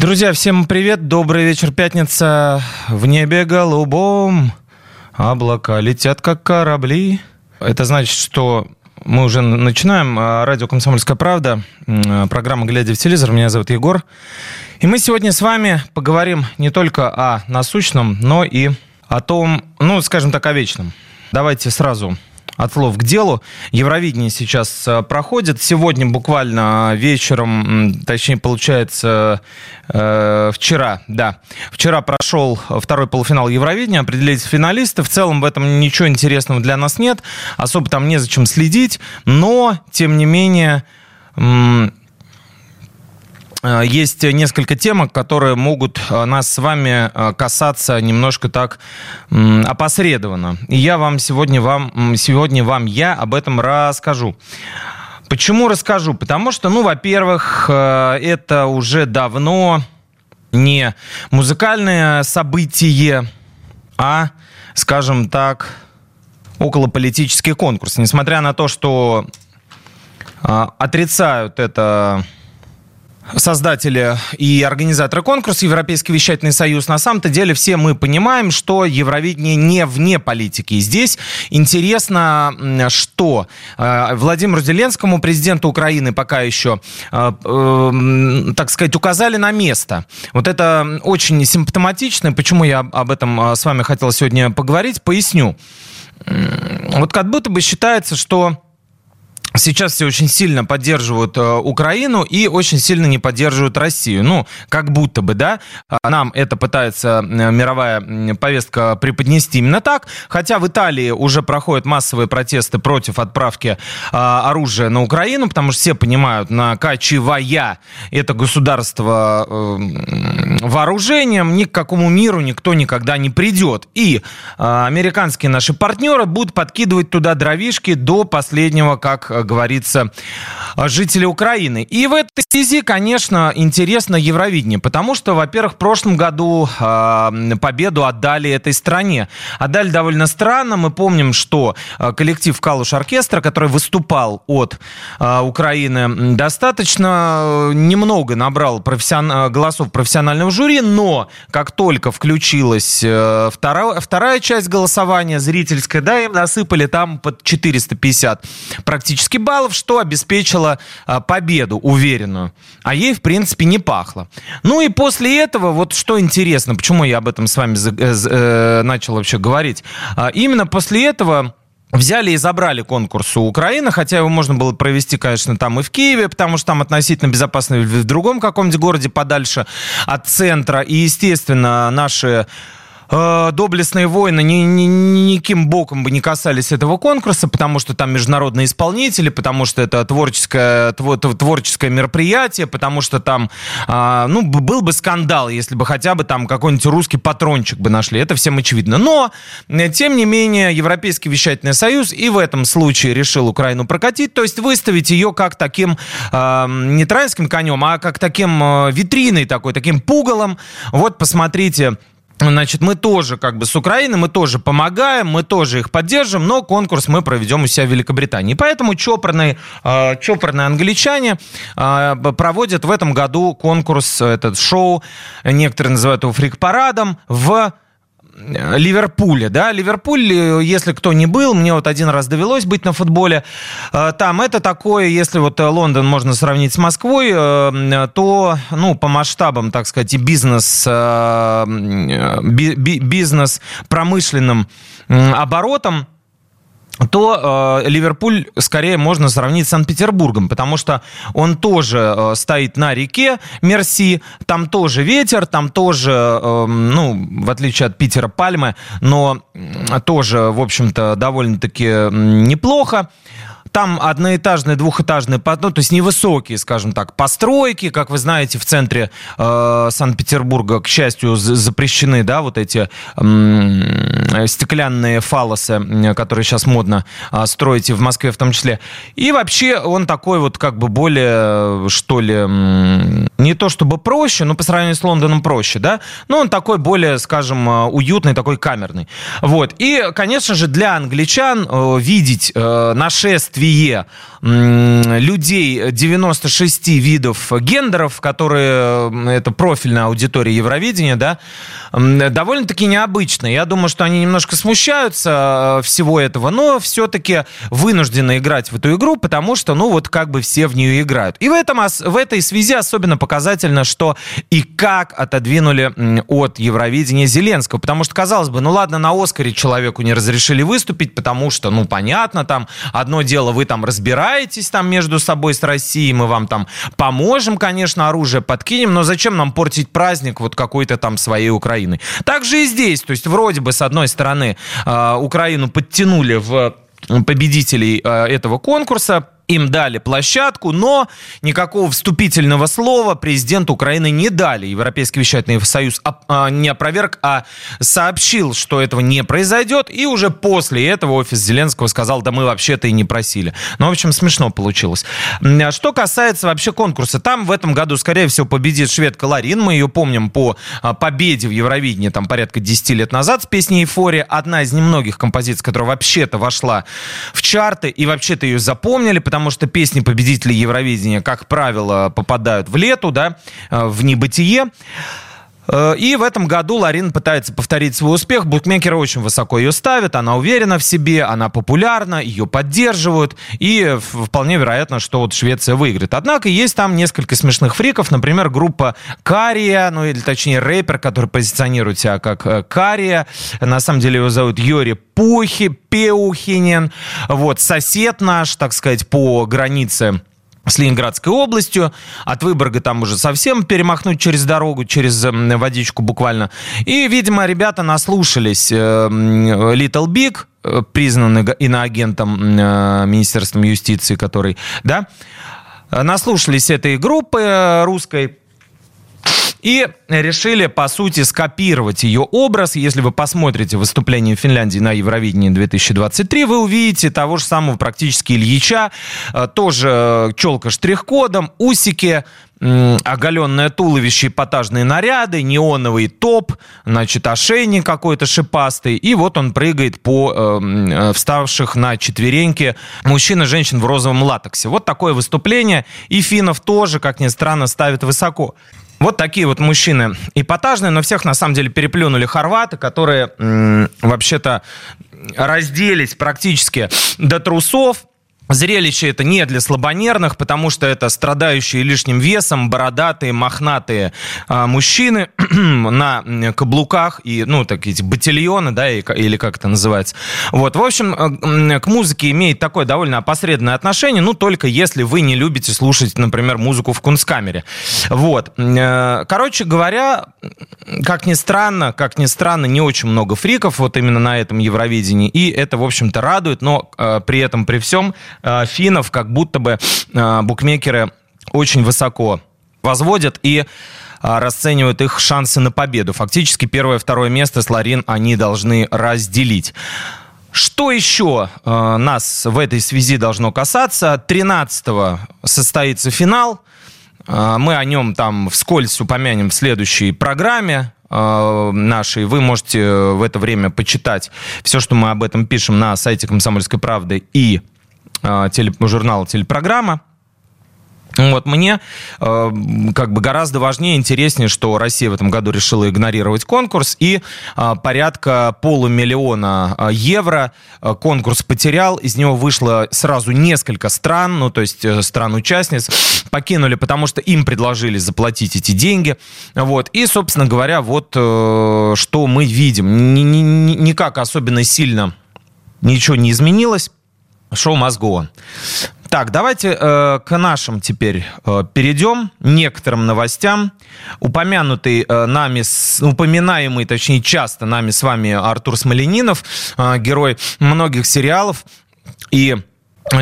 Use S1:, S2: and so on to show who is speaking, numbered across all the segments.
S1: Друзья, всем привет, добрый вечер, пятница. В небе голубом облака летят, как корабли. Это значит, что мы уже начинаем. А, радио «Комсомольская правда», программа «Глядя в телевизор». Меня зовут Егор. И мы сегодня с вами поговорим не только о насущном, но и о том, ну, скажем так, о вечном. Давайте сразу от слов к делу. Евровидение сейчас э, проходит. Сегодня буквально вечером, точнее, получается, э, вчера, да, вчера прошел второй полуфинал Евровидения, определились финалисты. В целом в этом ничего интересного для нас нет. Особо там незачем следить. Но, тем не менее, Э, есть несколько тем, которые могут э, нас с вами э, касаться немножко так опосредованно. И я вам сегодня вам, сегодня вам я об этом расскажу. Почему расскажу? Потому что, ну, во-первых, это уже давно не музыкальное событие, а, скажем так, околополитический конкурс. Несмотря на то, что отрицают это создатели и организаторы конкурса Европейский вещательный союз. На самом-то деле все мы понимаем, что Евровидение не вне политики. Здесь интересно, что э, Владимиру Зеленскому, президенту Украины, пока еще, э, э, так сказать, указали на место. Вот это очень симптоматично. Почему я об этом с вами хотел сегодня поговорить, поясню. Вот как будто бы считается, что Сейчас все очень сильно поддерживают э, Украину и очень сильно не поддерживают Россию. Ну, как будто бы, да, а нам это пытается э, мировая повестка преподнести именно так. Хотя в Италии уже проходят массовые протесты против отправки э, оружия на Украину, потому что все понимают, накачивая это государство э, вооружением, ни к какому миру никто никогда не придет. И э, американские наши партнеры будут подкидывать туда дровишки до последнего, как говорится, жители Украины. И в этой связи, конечно, интересно Евровидение, потому что, во-первых, в прошлом году э, победу отдали этой стране. Отдали довольно странно. Мы помним, что а, коллектив Калуш Оркестра, который выступал от э, Украины, достаточно немного набрал профессион... голосов профессионального жюри, но как только включилась э, вторая, вторая часть голосования, зрительская, да, им насыпали там под 450 практически практически баллов, что обеспечило а, победу уверенную. А ей, в принципе, не пахло. Ну и после этого, вот что интересно, почему я об этом с вами э, э, начал вообще говорить. А, именно после этого Взяли и забрали конкурс у Украины, хотя его можно было провести, конечно, там и в Киеве, потому что там относительно безопасно в другом каком-нибудь городе подальше от центра. И, естественно, наши э, доблестные воины ни, ни, никаким боком бы не касались этого конкурса, потому что там международные исполнители, потому что это творческое, твор, творческое мероприятие, потому что там, э, ну, был бы скандал, если бы хотя бы там какой-нибудь русский патрончик бы нашли. Это всем очевидно. Но, э, тем не менее, Европейский вещательный союз и в этом случае решил Украину прокатить, то есть выставить ее как таким э, не троянским конем, а как таким э, витриной такой, таким пугалом. Вот, посмотрите, Значит, мы тоже как бы с Украины, мы тоже помогаем, мы тоже их поддержим, но конкурс мы проведем у себя в Великобритании. Поэтому чопорные, э, чопорные англичане э, проводят в этом году конкурс, этот шоу, некоторые называют его фрик-парадом, в Ливерпуле, да, Ливерпуль, э, если кто не был, мне вот один раз довелось быть на футболе, э, там это такое, если вот Лондон можно сравнить с Москвой, э, то, ну, по масштабам, так сказать, и бизнес, бизнес промышленным оборотом, то э, Ливерпуль скорее можно сравнить с Санкт-Петербургом, потому что он тоже э, стоит на реке Мерси, там тоже ветер, там тоже, э, ну, в отличие от Питера, пальмы, но тоже, в общем-то, довольно-таки неплохо. Там одноэтажные, двухэтажные, ну, то есть невысокие, скажем так, постройки, как вы знаете, в центре э, Санкт-Петербурга, к счастью, запрещены, да, вот эти э, стеклянные фалосы, которые сейчас модно э, строить и в Москве в том числе. И вообще он такой вот как бы более, что ли, не то чтобы проще, но по сравнению с Лондоном проще, да, но он такой более, скажем, э, уютный, такой камерный. Вот. И, конечно же, для англичан э, видеть э, нашествие большинстве людей 96 видов гендеров, которые это профильная аудитория Евровидения, да, довольно-таки необычно. Я думаю, что они немножко смущаются э, всего этого, но все-таки вынуждены играть в эту игру, потому что, ну, вот как бы все в нее играют. И в, этом, в этой связи особенно показательно, что и как отодвинули от Евровидения Зеленского. Потому что, казалось бы, ну ладно, на Оскаре человеку не разрешили выступить, потому что, ну, понятно, там одно дело вы там разбираетесь там между собой с Россией, мы вам там поможем, конечно, оружие подкинем, но зачем нам портить праздник вот какой-то там своей Украины? Так же и здесь, то есть вроде бы с одной стороны э, Украину подтянули в победителей э, этого конкурса, им дали площадку, но никакого вступительного слова президент Украины не дали. Европейский вещательный союз а, не опроверг, а сообщил, что этого не произойдет. И уже после этого офис Зеленского сказал, да мы вообще-то и не просили. Ну, в общем, смешно получилось. А что касается вообще конкурса, там в этом году, скорее всего, победит шведка Ларин. Мы ее помним по а, победе в Евровидении там порядка 10 лет назад с песней «Эйфория». Одна из немногих композиций, которая вообще-то вошла в чарты и вообще-то ее запомнили, потому потому что песни победителей Евровидения, как правило, попадают в лету, да, э, в небытие. Э, и в этом году Ларин пытается повторить свой успех. Букмекеры очень высоко ее ставят, она уверена в себе, она популярна, ее поддерживают. И вполне вероятно, что вот Швеция выиграет. Однако есть там несколько смешных фриков. Например, группа Кария, ну или точнее рэпер, который позиционирует себя как э, Кария. На самом деле его зовут Йори Пухи, Пеухинен. Вот, сосед наш, так сказать, по границе с Ленинградской областью. От Выборга там уже совсем перемахнуть через дорогу, через водичку буквально. И, видимо, ребята наслушались э, Little Big, э, признанный иноагентом э, Министерством юстиции, который, да, наслушались этой группы русской, и решили, по сути, скопировать ее образ. Если вы посмотрите выступление Финляндии на Евровидении 2023, вы увидите того же самого практически Ильича, э, тоже челка штрих-кодом, усики, оголенное туловище, эпатажные наряды, неоновый топ, значит, ошейник какой-то шипастый, и вот он прыгает по э, э вставших на четвереньки мужчин и женщин в розовом латексе. Вот такое выступление, и финнов тоже, как ни странно, ставят высоко. Вот такие вот мужчины эпатажные, но всех на самом деле переплюнули хорваты, которые вообще-то разделись практически до трусов, Зрелище это не для слабонервных, потому что это страдающие лишним весом, бородатые, мохнатые а, мужчины на каблуках и, ну, так эти батильоны, да, или как это называется. Вот, в общем, э, к музыке имеет такое довольно опосредованное отношение, ну, только если вы не любите слушать, например, музыку в кунсткамере. Вот. Э, короче говоря, как ни странно, как ни странно, не очень много фриков вот именно на этом Евровидении, и это, в общем-то, радует, но э, при этом, при всем, финнов как будто бы э, букмекеры очень высоко возводят и расценивают их шансы на победу. Фактически первое и второе место с Ларин они должны разделить. Что еще э, нас в этой связи должно касаться? 13-го состоится финал. Э, мы о нем там вскользь упомянем в следующей программе нашей. Вы можете в это время почитать все, что мы об этом пишем на сайте «Комсомольской правды» и а, тележурнала «Телепрограмма». Вот мне э, как бы гораздо важнее, интереснее, что Россия в этом году решила игнорировать конкурс и э, порядка полумиллиона э, евро э, конкурс потерял, из него вышло сразу несколько стран, ну то есть э, стран-участниц. Покинули, потому что им предложили заплатить эти деньги, вот. И собственно говоря вот э, что мы видим, ни, ни, никак особенно сильно ничего не изменилось. Шоу мозгу. Так, давайте э, к нашим теперь э, перейдем, некоторым новостям. Упомянутый э, нами, с, упоминаемый, точнее, часто нами с вами Артур Смоленинов, э, герой многих сериалов и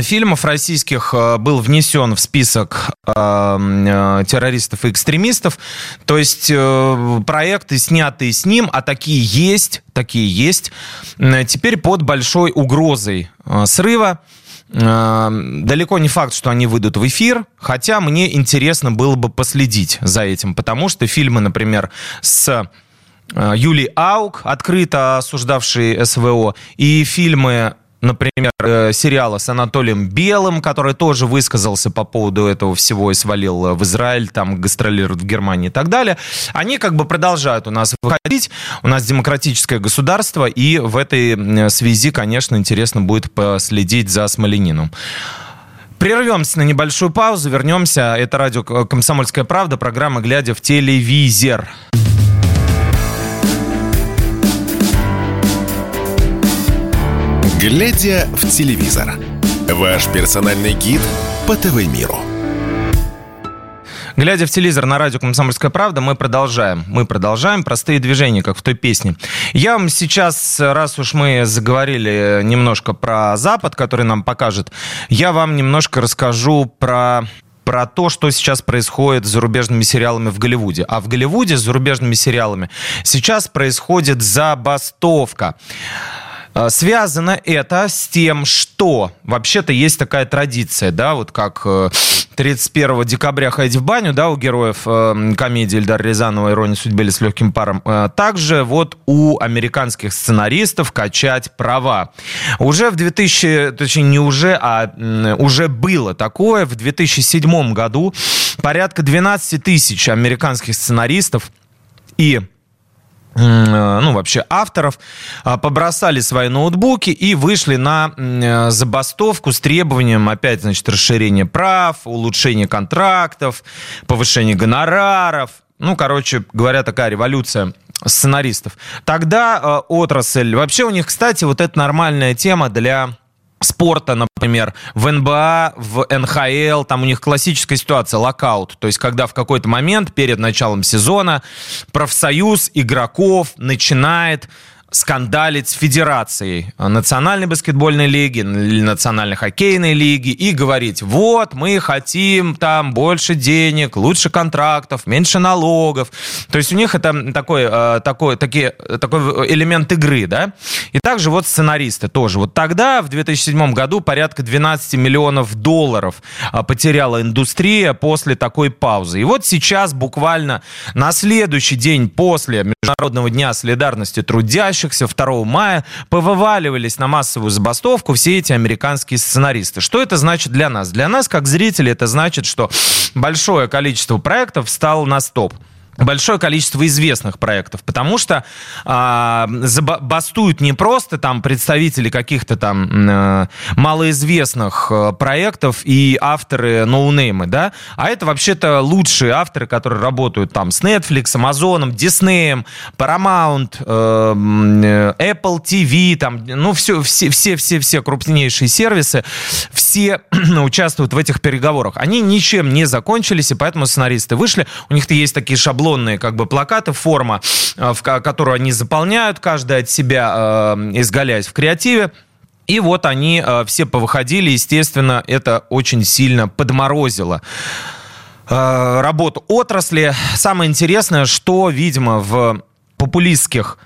S1: фильмов российских э, был внесен в список э, э, террористов и экстремистов. То есть э, проекты, снятые с ним, а такие есть, такие есть, теперь под большой угрозой срыва. Далеко не факт, что они выйдут в эфир, хотя мне интересно было бы последить за этим, потому что фильмы, например, с Юлией Аук, открыто осуждавшие СВО, и фильмы например, э, сериала с Анатолием Белым, который тоже высказался по поводу этого всего и свалил э, в Израиль, там гастролирует в Германии и так далее, они как бы продолжают у нас выходить. У нас демократическое государство, и в этой связи, конечно, интересно будет последить за Смолениным. Прервемся на небольшую паузу, вернемся. Это радио «Комсомольская правда», программа «Глядя в телевизор».
S2: Глядя в телевизор. Ваш персональный гид по ТВ-миру.
S1: Глядя в телевизор на радио «Комсомольская правда», мы продолжаем. Мы продолжаем простые движения, как в той песне. Я вам сейчас, раз уж мы заговорили немножко про Запад, который нам покажет, я вам немножко расскажу про про то, что сейчас происходит с зарубежными сериалами в Голливуде. А в Голливуде с зарубежными сериалами сейчас происходит забастовка. А, связано это с тем, что вообще-то есть такая традиция, да, вот как 31 э, декабря ходить в баню, да, у героев э, комедии Эльдар Рязанова «Ирония судьбы» или «С легким паром». Э, также вот у американских сценаристов качать права. Уже в 2000, точнее не уже, а уже было такое. В 2007 году порядка 12 тысяч американских сценаристов и ну, вообще авторов, а, побросали свои ноутбуки и вышли на э, забастовку с требованием, опять, значит, расширения прав, улучшения контрактов, повышения гонораров. Ну, короче говоря, такая революция сценаристов. Тогда э, отрасль... Вообще у них, кстати, вот это нормальная тема для спорта, например, в НБА, в НХЛ, там у них классическая ситуация, локаут. То есть, когда в какой-то момент перед началом сезона профсоюз игроков начинает скандалить с Федерацией Национальной баскетбольной лиги Национальной хоккейной лиги и говорить, вот, мы хотим там больше денег, лучше контрактов, меньше налогов. То есть у них это такой, э, такой, такие, такой элемент игры, да? И также вот сценаристы тоже. Вот тогда, в 2007 году, порядка 12 миллионов долларов э, потеряла индустрия после такой паузы. И вот сейчас, буквально на следующий день после Международного дня солидарности трудящих, трудящихся 2 мая повываливались на массовую забастовку все эти американские сценаристы. Что это значит для нас? Для нас, как зрителей, это значит, что большое количество проектов встало на стоп большое количество известных проектов, потому что э, бастуют не просто там представители каких-то там э, малоизвестных э, проектов и авторы ноунеймы, да, а это вообще-то лучшие авторы, которые работают там с Netflix, Amazon, Disney, Paramount, э, Apple TV, там, ну все, все, все, все, все крупнейшие сервисы, все участвуют в этих переговорах. Они ничем не закончились, и поэтому сценаристы вышли, у них-то есть такие шаблоны шаблонные как бы плакаты, форма, э, в которую они заполняют, каждый от себя э, изгаляясь в креативе. И вот они э, все повыходили, естественно, это очень сильно подморозило работу отрасли. Самое интересное, что, видимо, в популистских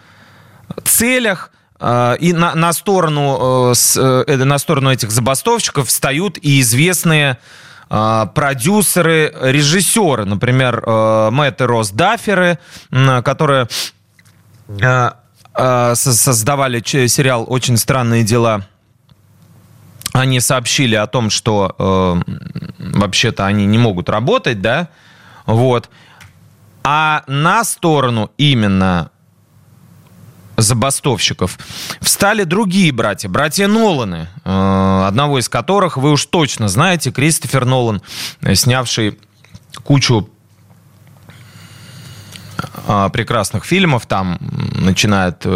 S1: целях и на, на, сторону, на сторону этих забастовщиков встают и известные продюсеры, режиссеры, например, э, Мэтт и Рос Дафферы, которые э, э, создавали сериал «Очень странные дела», они сообщили о том, что вообще-то они не могут работать, да, вот. А на сторону именно забастовщиков. Встали другие братья, братья Ноланы, э, одного из которых вы уж точно знаете, Кристофер Нолан, э, снявший кучу э, прекрасных фильмов, там начинает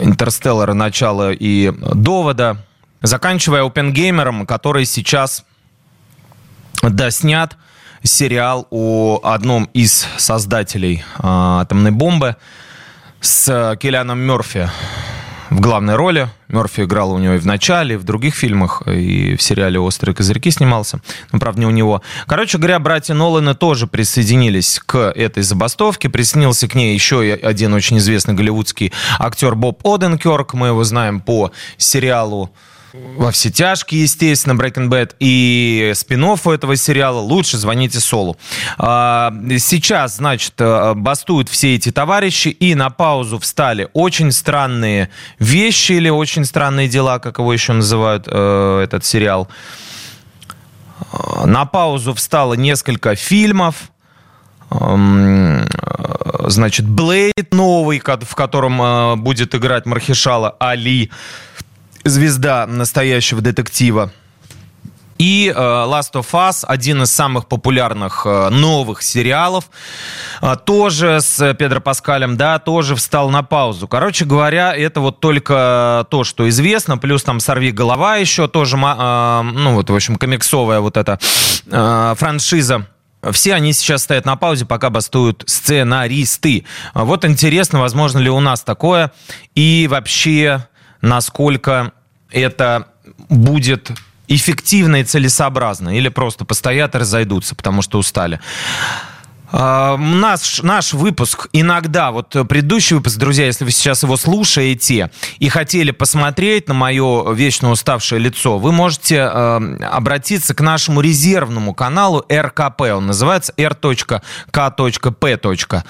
S1: Интерстеллара начало и Довода, заканчивая Опенгеймером, который сейчас доснят сериал о одном из создателей атомной бомбы – с Келяном Мерфи. в главной роли. Мерфи играл у него и в начале, и в других фильмах, и в сериале «Острые козырьки» снимался. Но, правда, не у него. Короче говоря, братья Ноланы тоже присоединились к этой забастовке. Присоединился к ней еще один очень известный голливудский актер Боб Оденкерк. Мы его знаем по сериалу во все тяжкие, естественно, Breaking Bad и спин этого сериала «Лучше звоните Солу». А, сейчас, значит, э, бастуют все эти товарищи, и на паузу встали очень странные вещи или очень странные дела, как его еще называют, э, этот сериал. А, на паузу встало несколько фильмов, эм, значит, Блейд новый, в котором э, будет играть Мархишала Али звезда настоящего детектива. И э, Last of Us, один из самых популярных э, новых сериалов, э, тоже с Педро Паскалем, да, тоже встал на паузу. Короче говоря, это вот только то, что известно, плюс там «Сорви голова» еще тоже, ну вот, в общем, комиксовая вот эта франшиза. Все они сейчас стоят на паузе, пока бастуют сценаристы. Вот интересно, возможно ли у нас такое, и вообще, насколько это будет эффективно и целесообразно, или просто постоят и разойдутся, потому что устали. Uh, наш, наш выпуск иногда, вот предыдущий выпуск, друзья, если вы сейчас его слушаете и хотели посмотреть на мое вечно уставшее лицо, вы можете uh, обратиться к нашему резервному каналу РКП. Он называется r.k.p. Uh,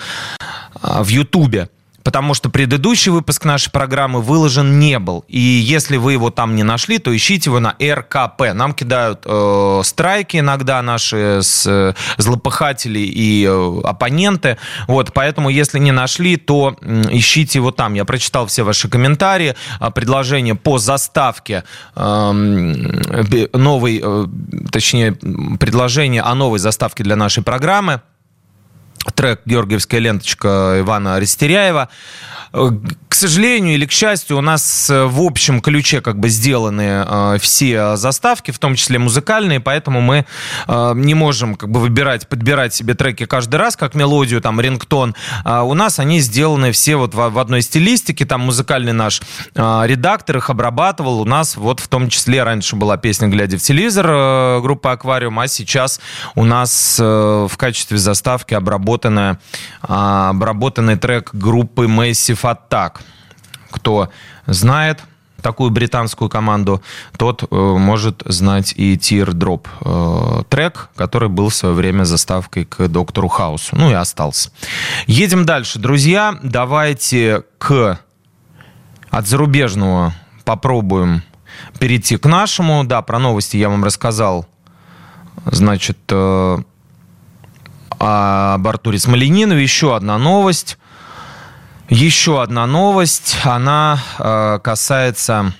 S1: в Ютубе потому что предыдущий выпуск нашей программы выложен не был. И если вы его там не нашли, то ищите его на РКП. Нам кидают э, страйки иногда наши с, э, злопыхатели и э, оппоненты. Вот, поэтому если не нашли, то э, ищите его там. Я прочитал все ваши комментарии, э, предложения по заставке э, новой, э, точнее, предложение о новой заставке для нашей программы трек «Георгиевская ленточка» Ивана Растеряева. К сожалению или к счастью, у нас э, в общем ключе как бы сделаны э, все заставки, в том числе музыкальные, поэтому мы э, не можем как бы выбирать, подбирать себе треки каждый раз, как мелодию, там, рингтон. А у нас они сделаны все вот в, одной стилистике, там музыкальный наш э, редактор их обрабатывал. У нас вот в том числе раньше была песня «Глядя в телевизор» э, группы «Аквариум», а сейчас у нас э, в качестве заставки обработанная, э, обработанный трек группы Massive Attack. Кто знает такую британскую команду, тот э, может знать и Teardrop э, трек, который был в свое время заставкой к Доктору Хаусу. Ну и остался. Едем дальше, друзья. Давайте к от зарубежного попробуем перейти к нашему. Да, про новости я вам рассказал. Значит, э, об Артуре Смоленинове. Еще одна новость. Еще одна новость, она э, касается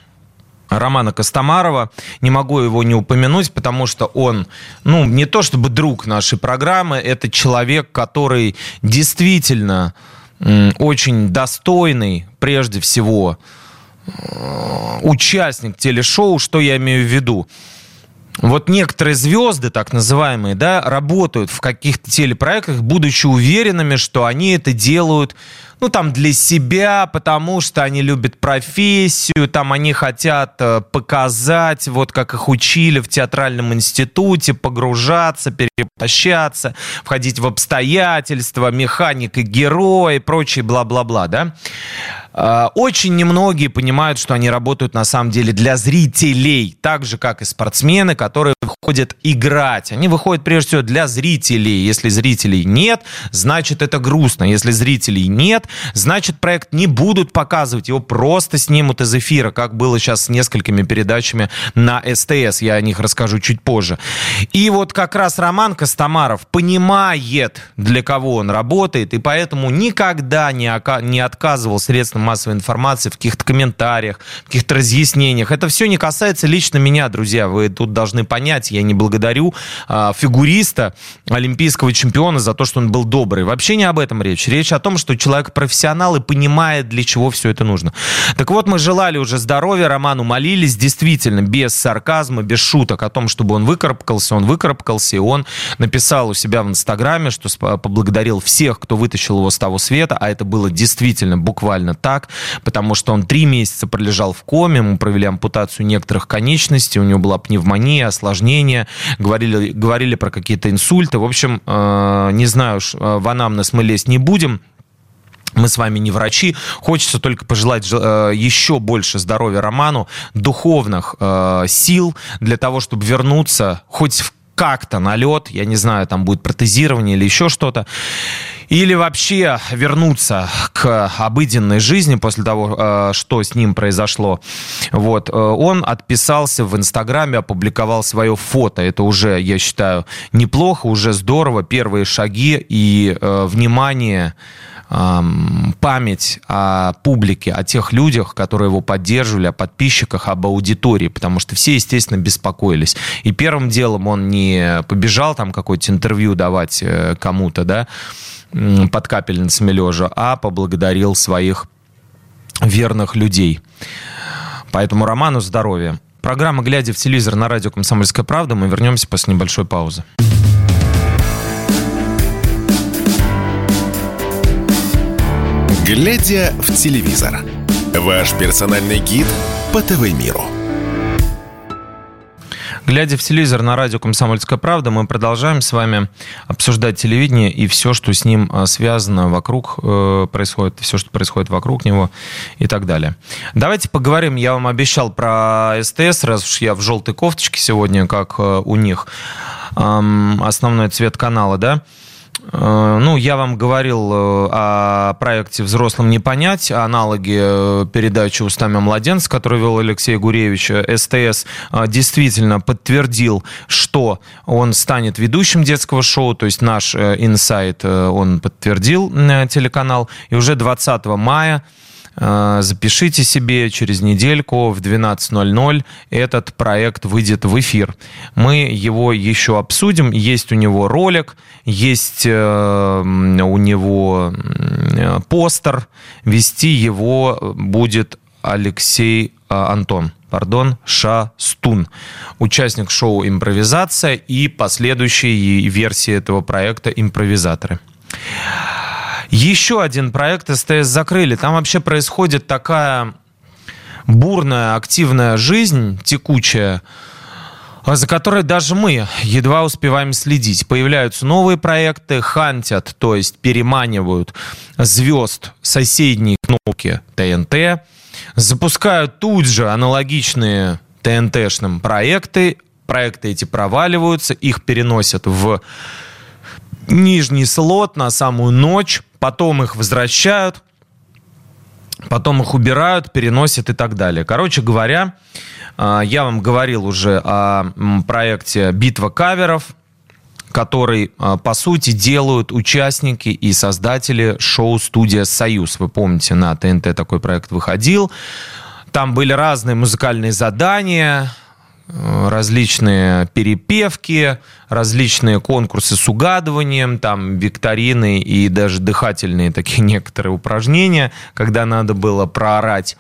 S1: Романа Костомарова. Не могу его не упомянуть, потому что он, ну, не то чтобы друг нашей программы, это человек, который действительно очень достойный, прежде всего, э, участник телешоу. Что я имею в виду? Вот некоторые звезды, так называемые, да, работают в каких-то телепроектах, будучи уверенными, что они это делают ну, там, для себя, потому что они любят профессию, там, они хотят э, показать, вот как их учили в театральном институте, погружаться, перепощаться, входить в обстоятельства, механика, герой и прочее бла-бла-бла, да. А, очень немногие понимают, что они работают на самом деле для зрителей, так же, как и спортсмены, которые выходят играть. Они выходят прежде всего для зрителей. Если зрителей нет, значит это грустно. Если зрителей нет, значит проект не будут показывать, его просто снимут из эфира, как было сейчас с несколькими передачами на СТС. Я о них расскажу чуть позже. И вот как раз Роман Костомаров понимает, для кого он работает, и поэтому никогда не, не отказывал средствам массовой информации, в каких-то комментариях, в каких-то разъяснениях. Это все не касается лично меня, друзья. Вы тут должны понять, я не благодарю а, фигуриста, олимпийского чемпиона за то, что он был добрый. Вообще не об этом речь. Речь о том, что человек профессионал и понимает, для чего все это нужно. Так вот, мы желали уже здоровья Роману, молились действительно без сарказма, без шуток о том, чтобы он выкарабкался. Он выкарабкался, и он написал у себя в Инстаграме, что поблагодарил всех, кто вытащил его с того света, а это было действительно буквально так, потому что он три месяца пролежал в коме, мы провели ампутацию некоторых конечностей, у него была пневмония, осложнения, говорили, говорили про какие-то инсульты. В общем, э, не знаю, э, в анамнез мы лезть не будем. Мы с вами не врачи. Хочется только пожелать э, еще больше здоровья Роману, духовных э, сил для того, чтобы вернуться хоть в как-то на лед, я не знаю, там будет протезирование или еще что-то, или вообще вернуться к обыденной жизни после того, э, что с ним произошло. Вот. Э, он отписался в Инстаграме, опубликовал свое фото. Это уже, я считаю, неплохо, уже здорово. Первые шаги и э, внимание память о публике, о тех людях, которые его поддерживали, о подписчиках, об аудитории, потому что все, естественно, беспокоились. И первым делом он не побежал там какое-то интервью давать э, кому-то, да, под капельницами лежа, а поблагодарил своих верных людей. Поэтому Роману здоровья. Программа «Глядя в телевизор» на радио «Комсомольская правда». Мы вернемся после небольшой паузы.
S2: Глядя в телевизор. Ваш персональный гид по ТВ-миру.
S1: Глядя в телевизор на радио «Комсомольская правда», мы продолжаем с вами обсуждать телевидение и все, что с ним а, связано вокруг э, происходит, все, что происходит вокруг него и так далее. Давайте поговорим, я вам обещал про СТС, раз уж я в желтой кофточке сегодня, как э, у них, основной цвет канала, да, Э, ну, я вам говорил э, о проекте «Взрослым не понять», аналоги э, передачи «Устами младенца», который вел Алексей Гуревич. СТС действительно подтвердил, что он станет ведущим детского шоу, то есть наш инсайт он подтвердил телеканал. И уже 20 мая Э, запишите себе через недельку в 12.00 этот проект выйдет в эфир. Мы его еще обсудим. Есть у него ролик, есть э, у него постер. Вести его будет Алексей э, Антон пардон, Шастун, участник шоу «Импровизация» и последующие версии этого проекта «Импровизаторы». Еще один проект СТС закрыли. Там вообще происходит такая бурная, активная жизнь, текучая, за которой даже мы едва успеваем следить. Появляются новые проекты, хантят, то есть переманивают звезд соседней кнопки ТНТ, запускают тут же аналогичные ТНТшным проекты, проекты эти проваливаются, их переносят в нижний слот на самую ночь, потом их возвращают, потом их убирают, переносят и так далее. Короче говоря, а, я вам говорил уже о проекте «Битва каверов», который, а, по сути, делают участники и создатели шоу-студия «Союз». Вы помните, на ТНТ такой проект выходил. Там были разные музыкальные задания, различные перепевки, различные конкурсы с угадыванием, там викторины и даже дыхательные такие некоторые упражнения, когда надо было проорать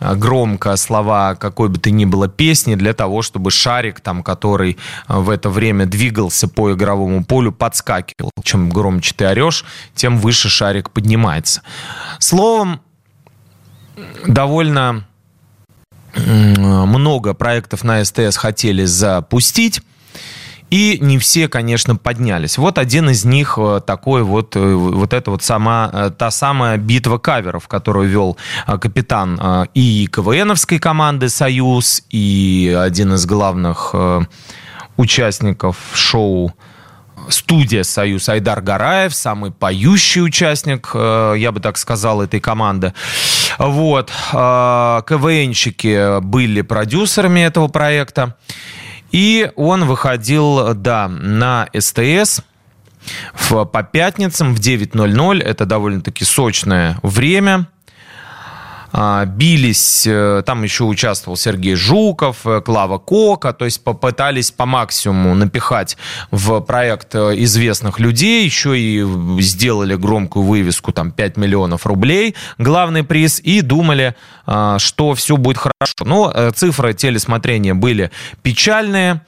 S1: а, громко слова какой бы то ни было песни для того, чтобы шарик, там, который а, в это время двигался по игровому полю, подскакивал. Чем громче ты орешь, тем выше шарик поднимается. Словом, довольно много проектов на СТС хотели запустить. И не все, конечно, поднялись. Вот один из них э, такой вот, э, вот это вот сама, э, та самая битва каверов, которую вел капитан и КВНовской команды «Союз», и один из главных участников шоу студия «Союз» Айдар Гараев, самый поющий участник, я бы так сказал, этой команды. Вот. А, КВНщики были продюсерами этого проекта. И он выходил, да, на СТС в, по пятницам в 9.00. Это довольно-таки сочное время. А, бились, э, там еще участвовал Сергей Жуков, э, Клава Кока, то есть попытались по максимуму напихать в проект э, известных людей, еще и сделали громкую вывеску, там 5 миллионов рублей, главный приз, и думали, а, что все будет хорошо. Но цифры телесмотрения были печальные.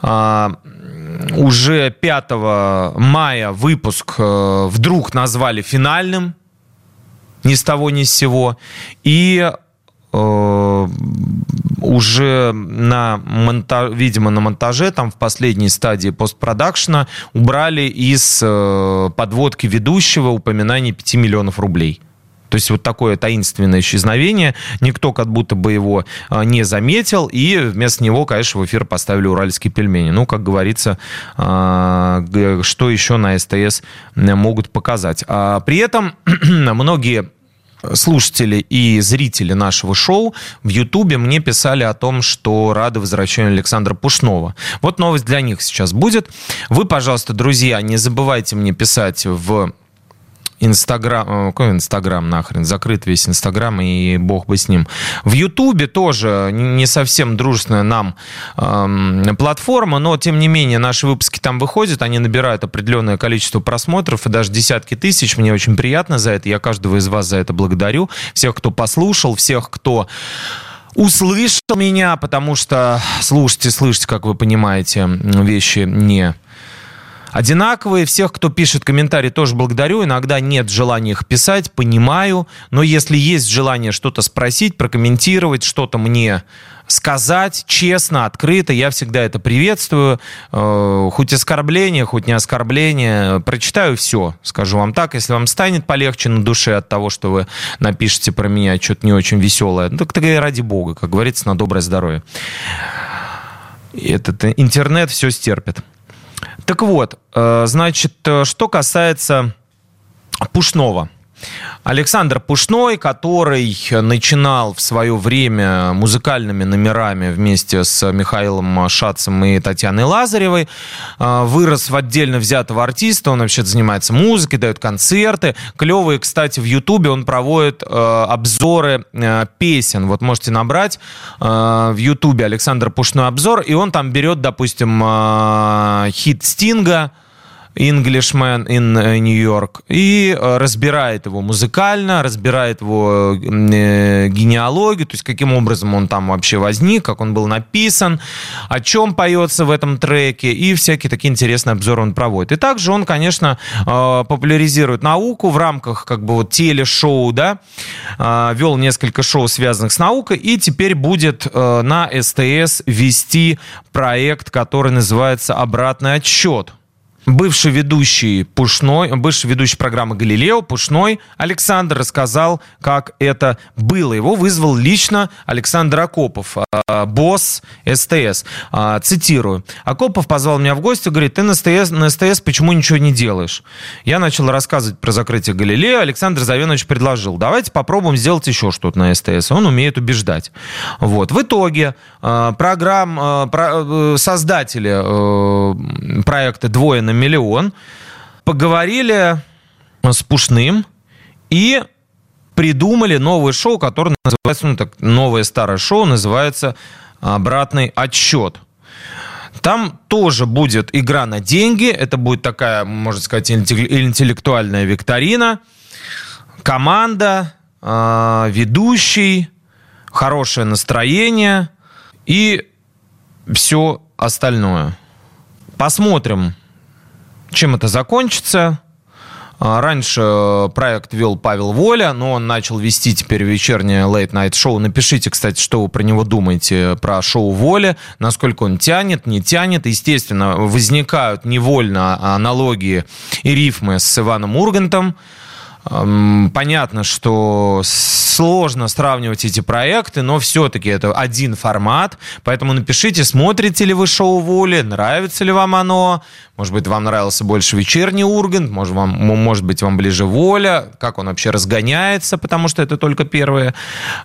S1: А, уже 5 мая выпуск вдруг назвали финальным, ни с того ни с сего. И э, уже на монтаж, видимо, на монтаже, там в последней стадии постпродакшена, убрали из э, подводки ведущего упоминание 5 миллионов рублей. То есть вот такое таинственное исчезновение. Никто как будто бы его а, не заметил. И вместо него, конечно, в эфир поставили уральские пельмени. Ну, как говорится, а, что еще на СТС могут показать. А при этом многие слушатели и зрители нашего шоу в Ютубе мне писали о том, что рады возвращению Александра Пушнова. Вот новость для них сейчас будет. Вы, пожалуйста, друзья, не забывайте мне писать в Инстаграм, э, какой Инстаграм нахрен, закрыт весь Инстаграм, и бог бы с ним. В Ютубе тоже не совсем дружественная нам эм, платформа, но, тем не менее, наши выпуски там выходят, они набирают определенное количество просмотров, и даже десятки тысяч. Мне очень приятно за это, я каждого из вас за это благодарю. Всех, кто послушал, всех, кто услышал меня, потому что слушайте, слышите, как вы понимаете, вещи не одинаковые. Всех, кто пишет комментарии, тоже благодарю. Иногда нет желания их писать, понимаю. Но если есть желание что-то спросить, прокомментировать, что-то мне сказать честно, открыто, я всегда это приветствую. Э, хоть оскорбление, хоть не оскорбление. Прочитаю все, скажу вам так. Если вам станет полегче на душе от того, что вы напишете про меня что-то не очень веселое, ну, так тогда ради бога, как говорится, на доброе здоровье. Этот интернет все стерпит. Так вот, э, значит, э, что касается Пушного. Александр Пушной, который начинал в свое время музыкальными номерами вместе с Михаилом Шацем и Татьяной Лазаревой, э, вырос в отдельно взятого артиста, он вообще занимается музыкой, дает концерты. Клевые, кстати, в Ютубе он проводит э, обзоры э, песен. Вот можете набрать в Ютубе Александр Пушной обзор, и он там берет, допустим, хит Стинга, Englishman in э, New York, и э, разбирает его музыкально, разбирает его э, генеалогию, то есть каким образом он там вообще возник, как он был написан, о чем поется в этом треке, и всякие такие интересные обзоры он проводит. И также он, конечно, популяризирует науку в рамках как бы вот телешоу, да, вел несколько шоу, связанных с наукой, и теперь будет на СТС вести проект, который называется «Обратный отсчет» бывший ведущий Пушной, бывший ведущий программы «Галилео» Пушной Александр рассказал, как это было. Его вызвал лично Александр Акопов, а, босс СТС. А, цитирую. Акопов позвал меня в гости, говорит, ты на СТС, на СТС почему ничего не делаешь? Я начал рассказывать про закрытие «Галилео». Александр Завенович предложил, давайте попробуем сделать еще что-то на СТС. Он умеет убеждать. Вот. В итоге а, программ, э, создатели э, проекта «Двое на миллион, поговорили с Пушным и придумали новое шоу, которое называется, ну так, новое старое шоу называется «Обратный отсчет». Там тоже будет игра на деньги, это будет такая, можно сказать, интеллектуальная викторина, команда, а, ведущий, хорошее настроение и все остальное. Посмотрим, чем это закончится? А, раньше э, проект вел Павел Воля, но он начал вести теперь вечернее Late Night шоу. Напишите, кстати, что вы про него думаете, про шоу Воля, насколько он тянет, не тянет. Естественно, возникают невольно аналогии и рифмы с Иваном Ургантом. Понятно, что сложно сравнивать эти проекты, но все-таки это один формат. Поэтому напишите, смотрите ли вы шоу Воли, нравится ли вам оно. Может быть, вам нравился больше вечерний Ургант, может, вам, может быть, вам ближе Воля, как он вообще разгоняется, потому что это только первые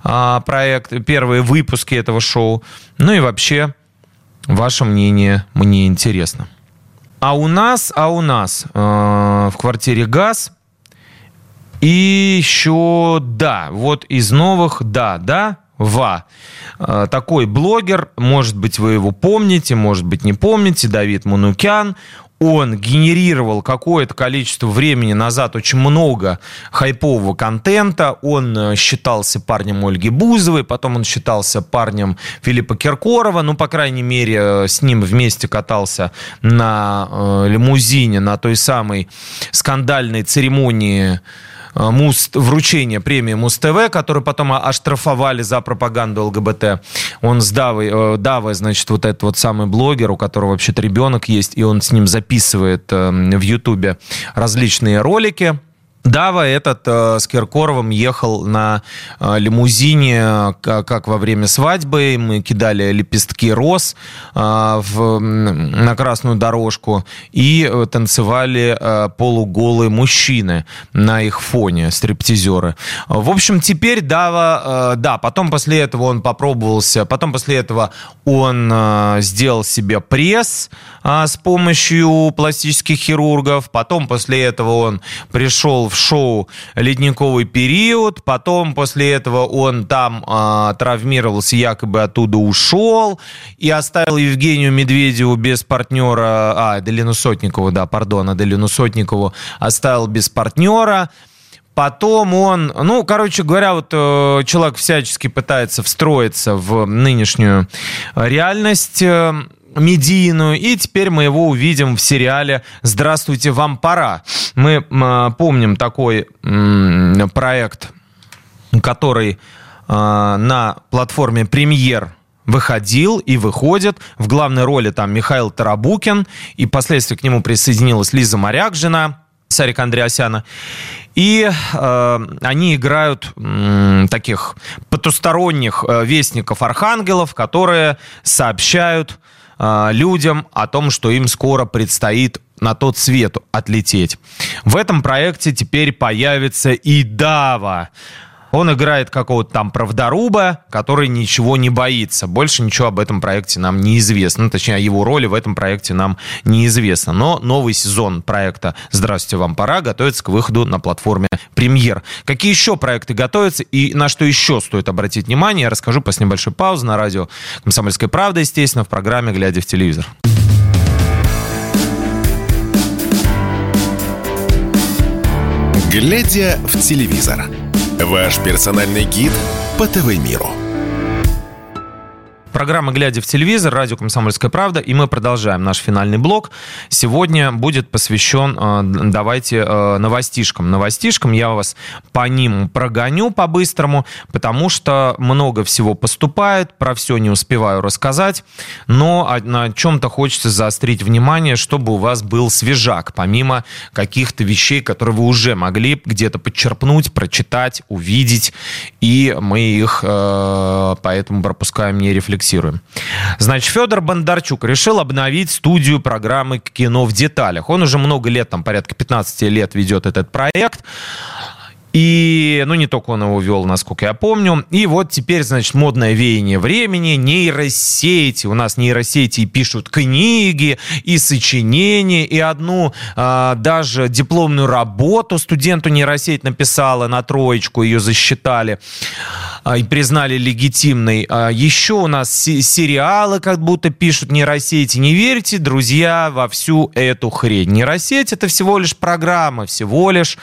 S1: а, проекты, первые выпуски этого шоу. Ну и вообще, ваше мнение мне интересно. А у нас, а у нас э, в квартире «Газ» И еще, да, вот из новых, да, да, Ва. Э, такой блогер, может быть, вы его помните, может быть, не помните, Давид Манукян. Он генерировал какое-то количество времени назад очень много хайпового контента. Он э, считался парнем Ольги Бузовой, потом он считался парнем Филиппа Киркорова. Ну, по крайней мере, э, с ним вместе катался на э, лимузине на той самой скандальной церемонии Муз, вручение премии Муз-ТВ, которую потом оштрафовали за пропаганду ЛГБТ. Он с Давой, э, Дава, значит, вот этот вот самый блогер, у которого вообще-то ребенок есть, и он с ним записывает э, в Ютубе различные ролики. Дава этот э, с Киркоровым ехал на э, лимузине, как, как во время свадьбы. Мы кидали лепестки роз э, в, на красную дорожку и э, танцевали э, полуголые мужчины на их фоне, стриптизеры. В общем, теперь Дава, э, да, потом после этого он попробовался, потом после этого он э, сделал себе пресс э, с помощью пластических хирургов, потом после этого он пришел в шоу «Ледниковый период», потом после этого он там э, травмировался, якобы оттуда ушел и оставил Евгению Медведеву без партнера, а, Аделину Сотникову, да, пардон, Аделину Сотникову оставил без партнера, Потом он, ну, короче говоря, вот э, человек всячески пытается встроиться в нынешнюю реальность. Медийную, и теперь мы его увидим в сериале «Здравствуйте, вам пора». Мы э, помним такой проект, который э, на платформе «Премьер» выходил и выходит. В главной роли там Михаил Тарабукин, и впоследствии к нему присоединилась Лиза Моряк, жена Сарика Андреасяна. И э, они играют э, таких потусторонних э, вестников архангелов, которые сообщают людям о том, что им скоро предстоит на тот свет отлететь. В этом проекте теперь появится и Дава. Он играет какого-то там правдоруба, который ничего не боится. Больше ничего об этом проекте нам не известно. Ну, точнее, о его роли в этом проекте нам неизвестно. Но новый сезон проекта «Здравствуйте, вам пора» готовится к выходу на платформе «Премьер». Какие еще проекты готовятся и на что еще стоит обратить внимание, я расскажу после небольшой паузы на радио «Комсомольская правда», естественно, в программе «Глядя в телевизор».
S2: «Глядя в телевизор» Ваш персональный гид по ТВ-миру.
S1: Программа «Глядя в телевизор», радио «Комсомольская правда», и мы продолжаем наш финальный блок. Сегодня будет посвящен, э, давайте, э, новостишкам. Новостишкам я вас по ним прогоню по-быстрому, потому что много всего поступает, про все не успеваю рассказать, но на чем-то хочется заострить внимание, чтобы у вас был свежак, помимо каких-то вещей, которые вы уже могли где-то подчерпнуть, прочитать, увидеть, и мы их э, поэтому пропускаем, не рефлексируем фиксируем. Значит, Федор Бондарчук решил обновить студию программы «Кино в деталях». Он уже много лет, там порядка 15 лет ведет этот проект. И, ну, не только он его вел, насколько я помню. И вот теперь, значит, модное веяние времени, нейросети. У нас нейросети пишут книги и сочинения, и одну а, даже дипломную работу студенту нейросеть написала на троечку, ее засчитали а, и признали легитимной. А, еще у нас сериалы как будто пишут нейросети. Не верьте, друзья, во всю эту хрень. Нейросеть это всего лишь программа, всего лишь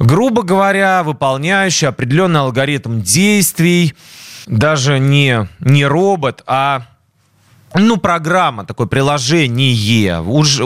S1: грубо говоря, выполняющий определенный алгоритм действий, даже не, не робот, а ну, программа, такое приложение, уж,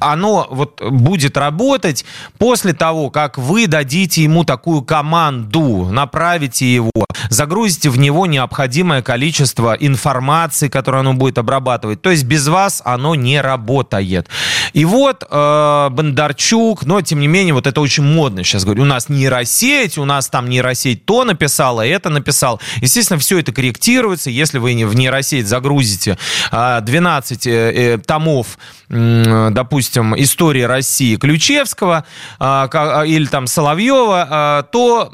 S1: оно вот будет работать после того, как вы дадите ему такую команду, направите его, загрузите в него необходимое количество информации, которую оно будет обрабатывать. То есть без вас оно не работает. И вот э, Бондарчук, но тем не менее, вот это очень модно сейчас говорю. У нас нейросеть, у нас там нейросеть то написала, это написал. Естественно, все это корректируется. Если вы в нейросеть загрузите 12 э, э, томов, допустим, истории России Ключевского а, или там Соловьева, а, то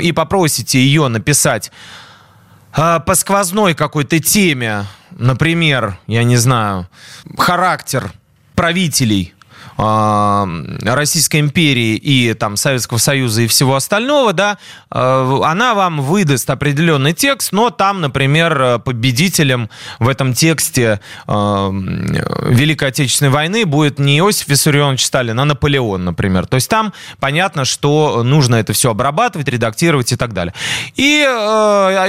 S1: и попросите ее написать а, по сквозной какой-то теме, например, я не знаю, характер правителей Российской империи и там Советского Союза и всего остального, да, она вам выдаст определенный текст, но там, например, победителем в этом тексте Великой Отечественной войны будет не Иосиф Виссарионович Сталин, а Наполеон, например. То есть там понятно, что нужно это все обрабатывать, редактировать и так далее. И,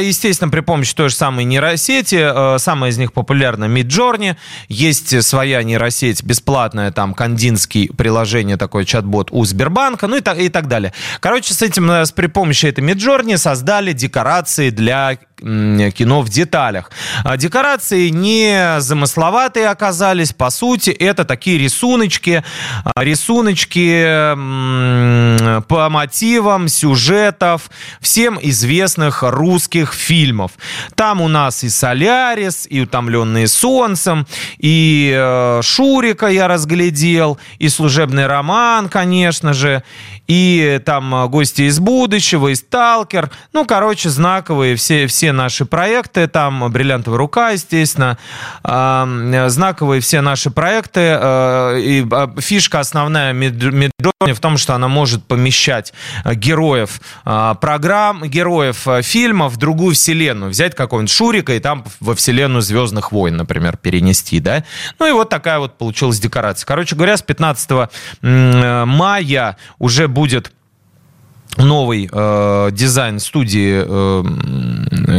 S1: естественно, при помощи той же самой нейросети, самая из них популярна Midjourney, есть своя нейросеть бесплатная, там, Кандинский приложение, такое чат-бот у Сбербанка, ну и так, и так далее. Короче, с этим, э, при помощи этой Midjourney создали декорации для кино в деталях. А декорации не замысловатые оказались, по сути, это такие рисуночки, а, рисуночки по мотивам сюжетов всем известных русских фильмов. Там у нас и «Солярис», и «Утомленные солнцем», и э, «Шурика» я разглядел, и «Служебный роман», конечно же, и там «Гости из будущего», и «Сталкер». Ну, короче, знаковые все, все наши проекты. Там «Бриллиантовая рука», естественно. Знаковые все наши проекты. Э, и а, фишка основная Midjourney в том, что она может помещать э, героев программ, героев фильмов в другую вселенную. Взять какого-нибудь Шурика и там во вселенную «Звездных войн», например, перенести, да? Ну и вот такая вот получилась декорация. Короче говоря, с 15 мая уже будет новый э, дизайн студии э,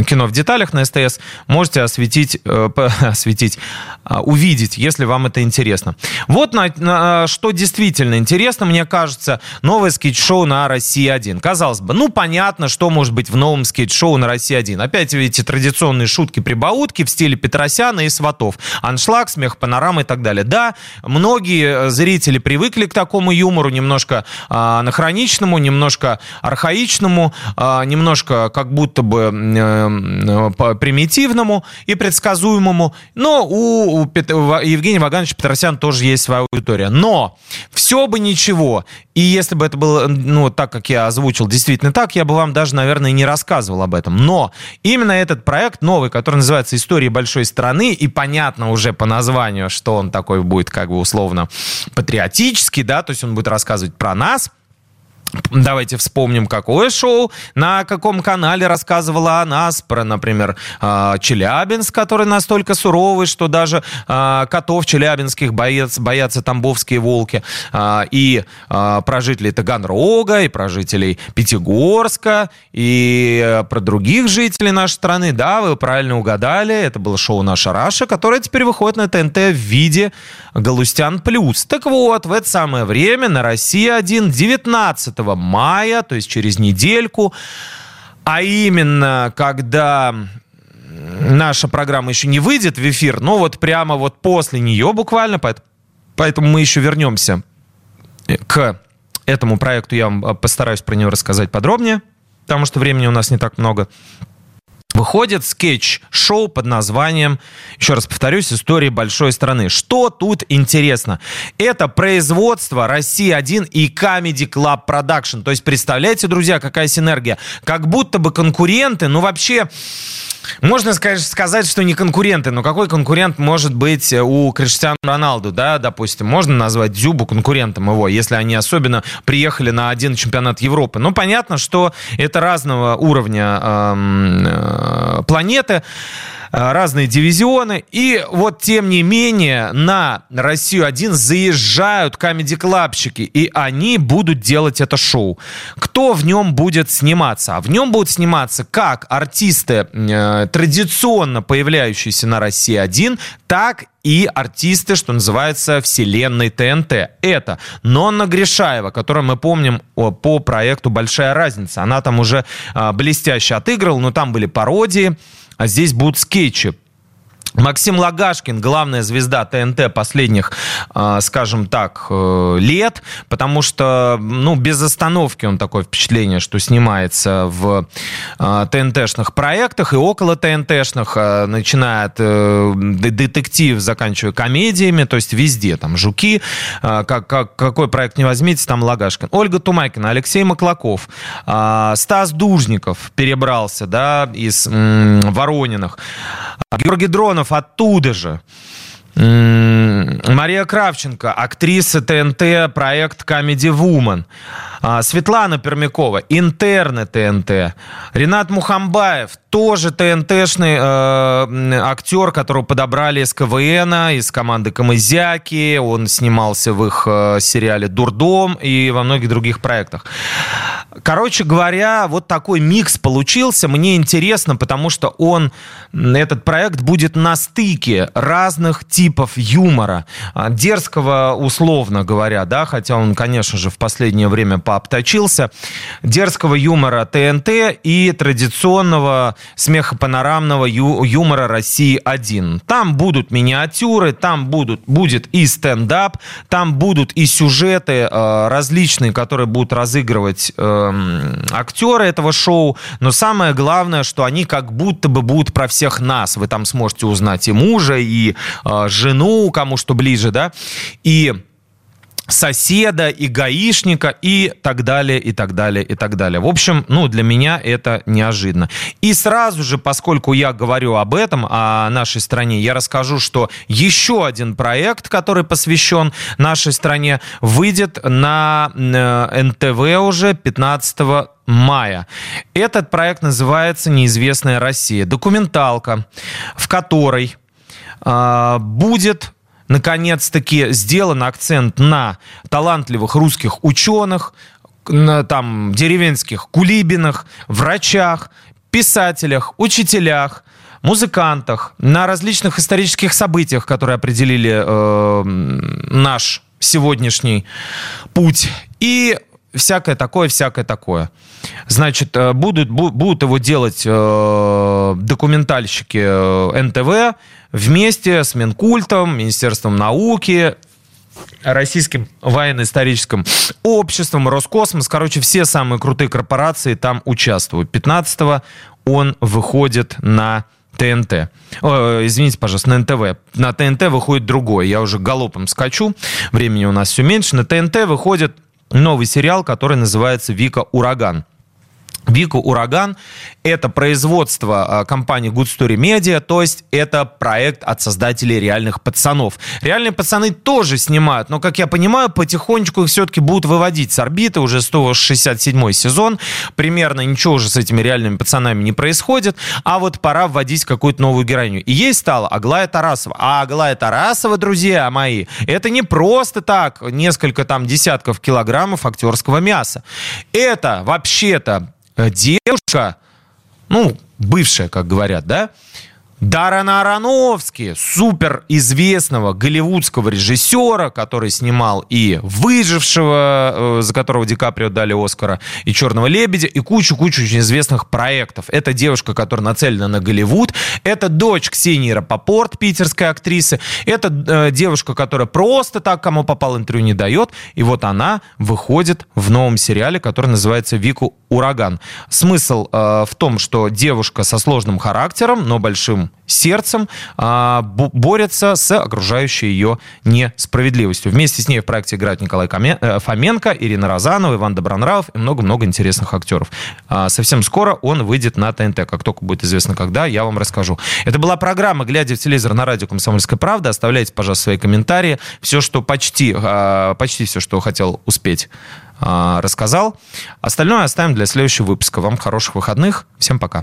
S1: кино в деталях на СТС можете осветить, э, осветить э, увидеть, если вам это интересно. Вот на, на, что действительно интересно, мне кажется, новое скетч-шоу на России-1. Казалось бы, ну понятно, что может быть в новом скетч-шоу на России-1. Опять эти традиционные шутки-прибаутки в стиле Петросяна и Сватов. Аншлаг, смех, панорама и так далее. Да, многие зрители привыкли к такому юмору, немножко э, анахроничному, немножко архаичному, а, немножко как будто бы э, примитивному и предсказуемому. Но у Евгения Вагановича Петросяна тоже есть своя аудитория. Но все бы ничего. И если бы это было, ну, так, как я озвучил, действительно так, я бы вам даже, наверное, не рассказывал об этом. Но именно этот проект новый, который называется «История большой страны», и понятно уже по названию, что он такой будет, как бы, условно, патриотический, да, то есть он будет рассказывать про нас, Давайте вспомним, какое шоу, на каком канале рассказывала о нас, про, например, а, Челябинск, который настолько суровый, что даже а, котов челябинских боятся, боятся тамбовские волки, а, и про жителей Таганрога, и про жителей Пятигорска, и про других жителей нашей страны. Да, вы правильно угадали, это было шоу «Наша Раша», которое теперь выходит на ТНТ в виде «Галустян плюс». Так вот, в это самое время на России-1 19 мая, то есть через недельку, а именно когда наша программа еще не выйдет в эфир, но вот прямо вот после нее буквально, поэтому мы еще вернемся к этому проекту, я вам постараюсь про него рассказать подробнее, потому что времени у нас не так много выходит скетч-шоу под названием, еще раз повторюсь, «История большой страны». Что тут интересно? Это производство «Россия-1» и Comedy Club Production. То есть, представляете, друзья, какая синергия? Как будто бы конкуренты, ну вообще... Можно сказать, что не конкуренты, но какой конкурент может быть у Криштиану Роналду, да, допустим? Можно назвать Дзюбу конкурентом его, если они особенно приехали на один чемпионат Европы. Ну, понятно, что это разного уровня э, планеты. Э, разные дивизионы. И вот, тем не менее, на Россию-1 заезжают камеди-клабщики, и они будут делать это шоу. Кто в нем будет сниматься? А в нем будут сниматься как артисты, э, традиционно появляющиеся на России-1, так и артисты, что называется, вселенной ТНТ. Это Нонна Гришаева, которую мы помним по проекту «Большая разница». Она там уже э, блестяще отыграла, но там были пародии а здесь будут скетчи Максим Лагашкин, главная звезда ТНТ последних, а, скажем так, э, лет, потому что, ну, без остановки он такое впечатление, что снимается в а, ТНТшных проектах и около ТНТшных, а, начиная от э, детектив, заканчивая комедиями, то есть везде, там, «Жуки», как, как, какой проект не возьмите, там Лагашкин. Ольга Тумайкина, Алексей Маклаков, Стас Дужников перебрался, да, из Ворониных, Георгий Дронов оттуда же. Мария Кравченко, актриса ТНТ, проект Comedy Woman. А, Светлана Пермякова, интерны ТНТ. Ренат Мухамбаев, тоже ТНТшный э, актер, которого подобрали из КВН, из команды Камызяки. Он снимался в их э, сериале «Дурдом» и во многих других проектах. Короче говоря, вот такой микс получился. Мне интересно, потому что он, этот проект будет на стыке разных типов юмора. А, дерзкого, условно говоря, да, хотя он, конечно же, в последнее время пообточился. Дерзкого юмора ТНТ и традиционного смехопанорамного ю- юмора России-1. Там будут миниатюры, там будут, будет и стендап, там будут и сюжеты э, различные, которые будут разыгрывать э, актеры этого шоу, но самое главное, что они как будто бы будут про всех нас. Вы там сможете узнать и мужа, и э, жену, кому что ближе, да, и соседа, и гаишника, и так далее, и так далее, и так далее. В общем, ну, для меня это неожиданно. И сразу же, поскольку я говорю об этом, о нашей стране, я расскажу, что еще один проект, который посвящен нашей стране, выйдет на э, НТВ уже 15 мая. Этот проект называется «Неизвестная Россия». Документалка, в которой э, будет наконец-таки сделан акцент на талантливых русских ученых, на, там, деревенских кулибинах, врачах, писателях, учителях, музыкантах, на различных исторических событиях, которые определили э, наш сегодняшний путь. И всякое такое, всякое такое. Значит, э, будут, будут его делать э, документальщики э, НТВ вместе с Минкультом, Министерством науки, Российским военно-историческим обществом, Роскосмос. Короче, все самые крутые корпорации там участвуют. 15-го он выходит на ТНТ. О, извините, пожалуйста, на НТВ. На ТНТ выходит другой. Я уже галопом скачу. Времени у нас все меньше. На ТНТ выходит новый сериал, который называется «Вика Ураган». Вика Ураган – это производство а, компании Good Story Media, то есть это проект от создателей «Реальных пацанов». «Реальные пацаны» тоже снимают, но, как я понимаю, потихонечку их все-таки будут выводить с орбиты, уже 167 сезон, примерно ничего уже с этими «Реальными пацанами» не происходит, а вот пора вводить какую-то новую героиню. И ей стала Аглая Тарасова. А Аглая Тарасова, друзья мои, это не просто так несколько там десятков килограммов актерского мяса. Это вообще-то девушка, ну, бывшая, как говорят, да, Дарана Аронофски, супер известного голливудского режиссера, который снимал и «Выжившего», э, за которого Ди Каприо дали Оскара, и «Черного лебедя», и кучу-кучу очень известных проектов. Это девушка, которая нацелена на Голливуд. Это дочь Ксении Рапопорт, питерской актрисы. Это э, девушка, которая просто так, кому попал интервью, не дает. И вот она выходит в новом сериале, который называется «Вику Ураган». Смысл э, в том, что девушка со сложным характером, но большим сердцем а, борется с окружающей ее несправедливостью. Вместе с ней в проекте играют Николай э, Фоменко, Ирина Розанова, Иван Добронравов и много-много интересных актеров. А, совсем скоро он выйдет на ТНТ. Как только будет известно, когда, я вам расскажу. Это была программа «Глядя в телевизор» на радио «Комсомольская правда». Оставляйте, пожалуйста, свои комментарии. Все, что почти, а, почти все, что хотел успеть рассказал. Остальное оставим для следующего выпуска. Вам хороших выходных. Всем пока.